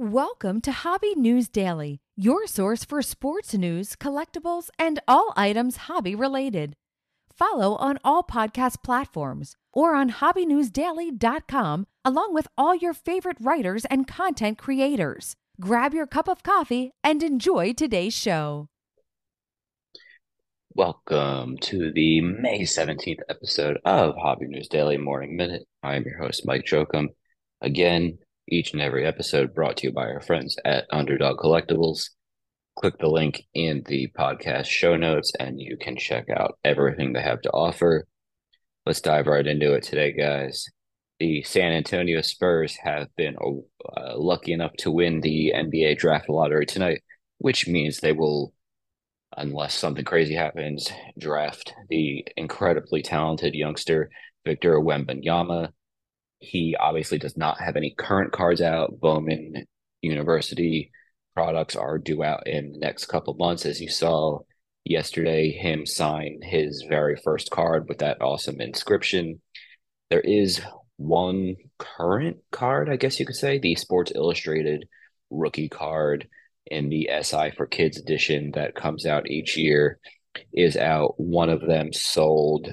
Welcome to Hobby News Daily, your source for sports news, collectibles, and all items hobby related. Follow on all podcast platforms or on hobbynewsdaily.com along with all your favorite writers and content creators. Grab your cup of coffee and enjoy today's show. Welcome to the May 17th episode of Hobby News Daily Morning Minute. I am your host, Mike Jokum. Again, each and every episode brought to you by our friends at Underdog Collectibles. Click the link in the podcast show notes and you can check out everything they have to offer. Let's dive right into it today, guys. The San Antonio Spurs have been uh, lucky enough to win the NBA draft lottery tonight, which means they will, unless something crazy happens, draft the incredibly talented youngster Victor Wembanyama he obviously does not have any current cards out. Bowman University products are due out in the next couple months. As you saw yesterday, him sign his very first card with that awesome inscription. There is one current card, I guess you could say, the Sports Illustrated rookie card in the SI for Kids edition that comes out each year is out. One of them sold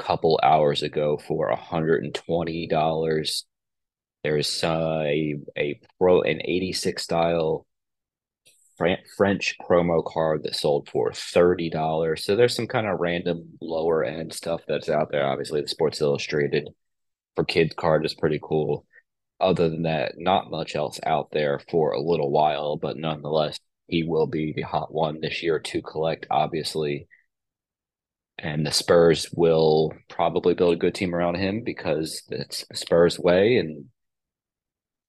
couple hours ago for $120. There's uh, a a pro an 86 style French promo card that sold for $30. So there's some kind of random lower end stuff that's out there. Obviously, the Sports Illustrated for kids card is pretty cool. Other than that, not much else out there for a little while, but nonetheless, he will be the hot one this year to collect, obviously and the Spurs will probably build a good team around him because it's Spurs way. And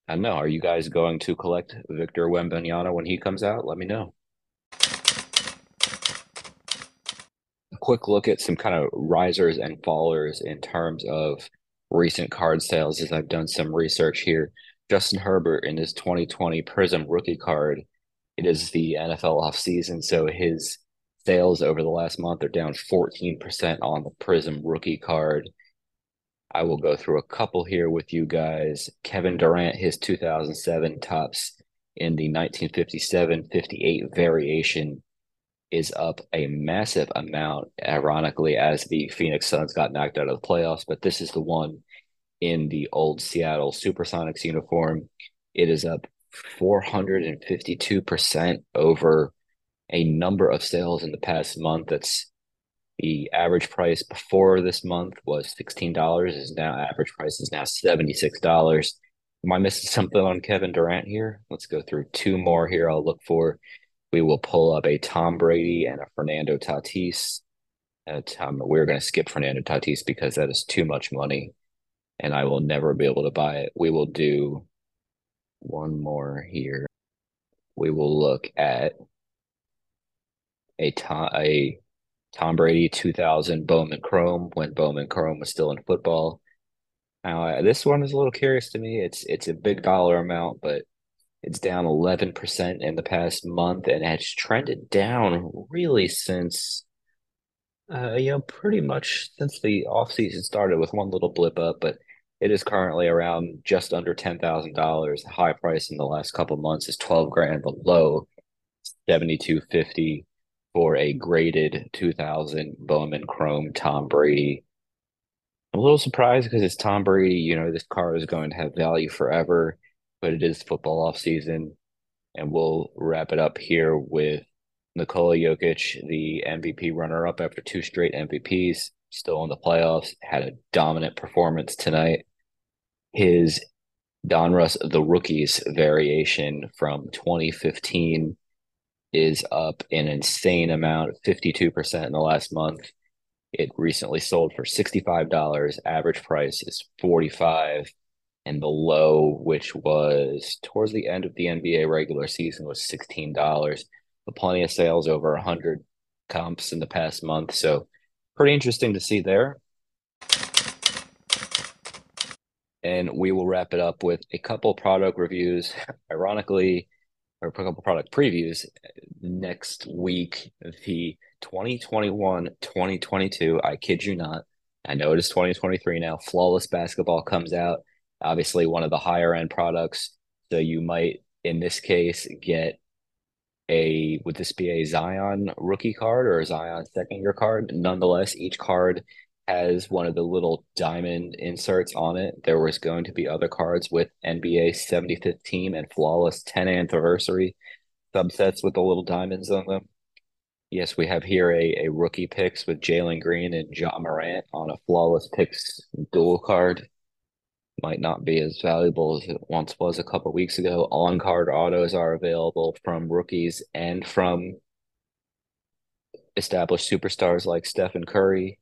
I don't know, are you guys going to collect Victor Wembanyama when he comes out? Let me know. A quick look at some kind of risers and fallers in terms of recent card sales as I've done some research here. Justin Herbert in his 2020 Prizm rookie card. It is the NFL offseason, so his sales over the last month are down 14% on the Prizm rookie card. I will go through a couple here with you guys. Kevin Durant, his 2007 Topps in the 1957 58 variation is up a massive amount, ironically, as the Phoenix Suns got knocked out of the playoffs. But this is the one in the old Seattle Supersonics uniform. It is up 452% over a number of sales in the past month. That's the average price before this month was $16 is now average price is now $76. Am I missing something on Kevin Durant here? Let's go through two more here I'll look for. We will pull up a Tom Brady and a Fernando Tatis. Uh, Tom, we're going to skip Fernando Tatis because that is too much money and I will never be able to buy it. We will do one more here. We will look at a Tom, a Tom Brady 2000 Bowman Chrome when Bowman Chrome was still in football. Now, this one is a little curious to me. It's it's a big dollar amount, but it's down 11% in the past month and has trended down really since uh, you know, pretty much since the offseason started with one little blip up, but it is currently around just under ten thousand dollars. The high price in the last couple months is twelve grand. The low, seventy two fifty for a graded 2000 Bowman Chrome Tom Brady. I'm a little surprised because it's Tom Brady. You know, this car is going to have value forever, but it is football off season. And we'll wrap it up here with Nikola Jokic, the MVP runner up after two straight MVPs, still in the playoffs, had a dominant performance tonight. His Don Donruss the Rookies variation from 2015 is up an insane amount, 52% in the last month. It recently sold for $65. Average price is 45 and the low, which was towards the end of the NBA regular season, was $16. But plenty of sales over 100 comps in the past month. So pretty interesting to see there. And we will wrap it up with a couple product reviews. Ironically, or a couple product previews next week. The 2021 2022, I kid you not. I know it is 2023 now. Flawless basketball comes out. Obviously, one of the higher end products. So you might in this case, get a would this be a Zion rookie card or a Zion second year card? Nonetheless, each card has one of the little diamond inserts on it. There was going to be other cards with NBA 75th team and flawless 10 anniversary subsets with the little diamonds on them. Yes, we have here a, a rookie picks with Jalen Green and Ja Morant on a flawless picks dual card. Might not be as valuable as it once was a couple weeks ago. On card autos are available from rookies and from established superstars like Stephen Curry.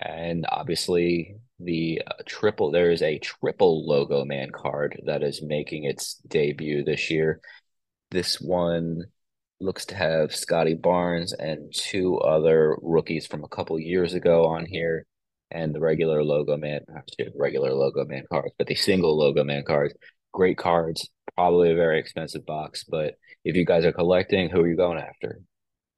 And obviously, the uh, triple, there is a triple logo man card that is making its debut this year. This one looks to have Scottie Barnes and two other rookies from a couple years ago on here, and the regular logo man, regular logo man cards, but the single logo man cards. Great cards, probably a very expensive box, but if you guys are collecting, who are you going after?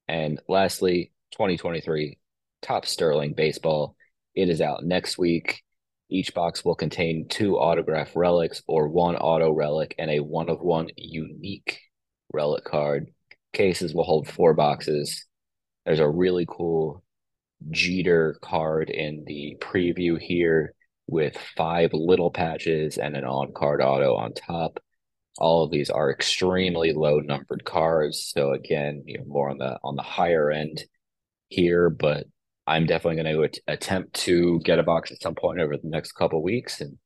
And lastly, 2023 Topps Sterling Baseball. It is out next week. Each box will contain two autograph relics or one auto relic and a one of one unique relic card cases will hold four boxes. There's a really cool Jeter card in the preview here with five little patches and an on card auto on top. All of these are extremely low numbered cards. So again, you know, more on the on the higher end here, but I'm definitely going to attempt to get a box at some point over the next couple weeks. And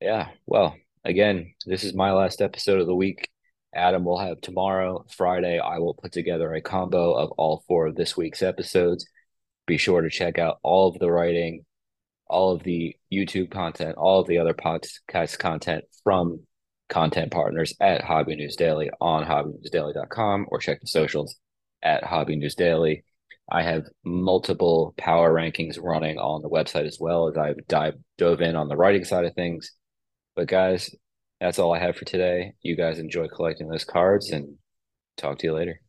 yeah, well, again, this is my last episode of the week. Adam will have tomorrow. Friday, I will put together a combo of all four of this week's episodes. Be sure to check out all of the writing, all of the YouTube content, all of the other podcast content from content partners at Hobby News Daily on hobbynewsdaily.com or check the socials at Hobby News Daily. I have multiple power rankings running on the website as well as I've dive dove in on the writing side of things. But guys, that's all I have for today. You guys enjoy collecting those cards and talk to you later.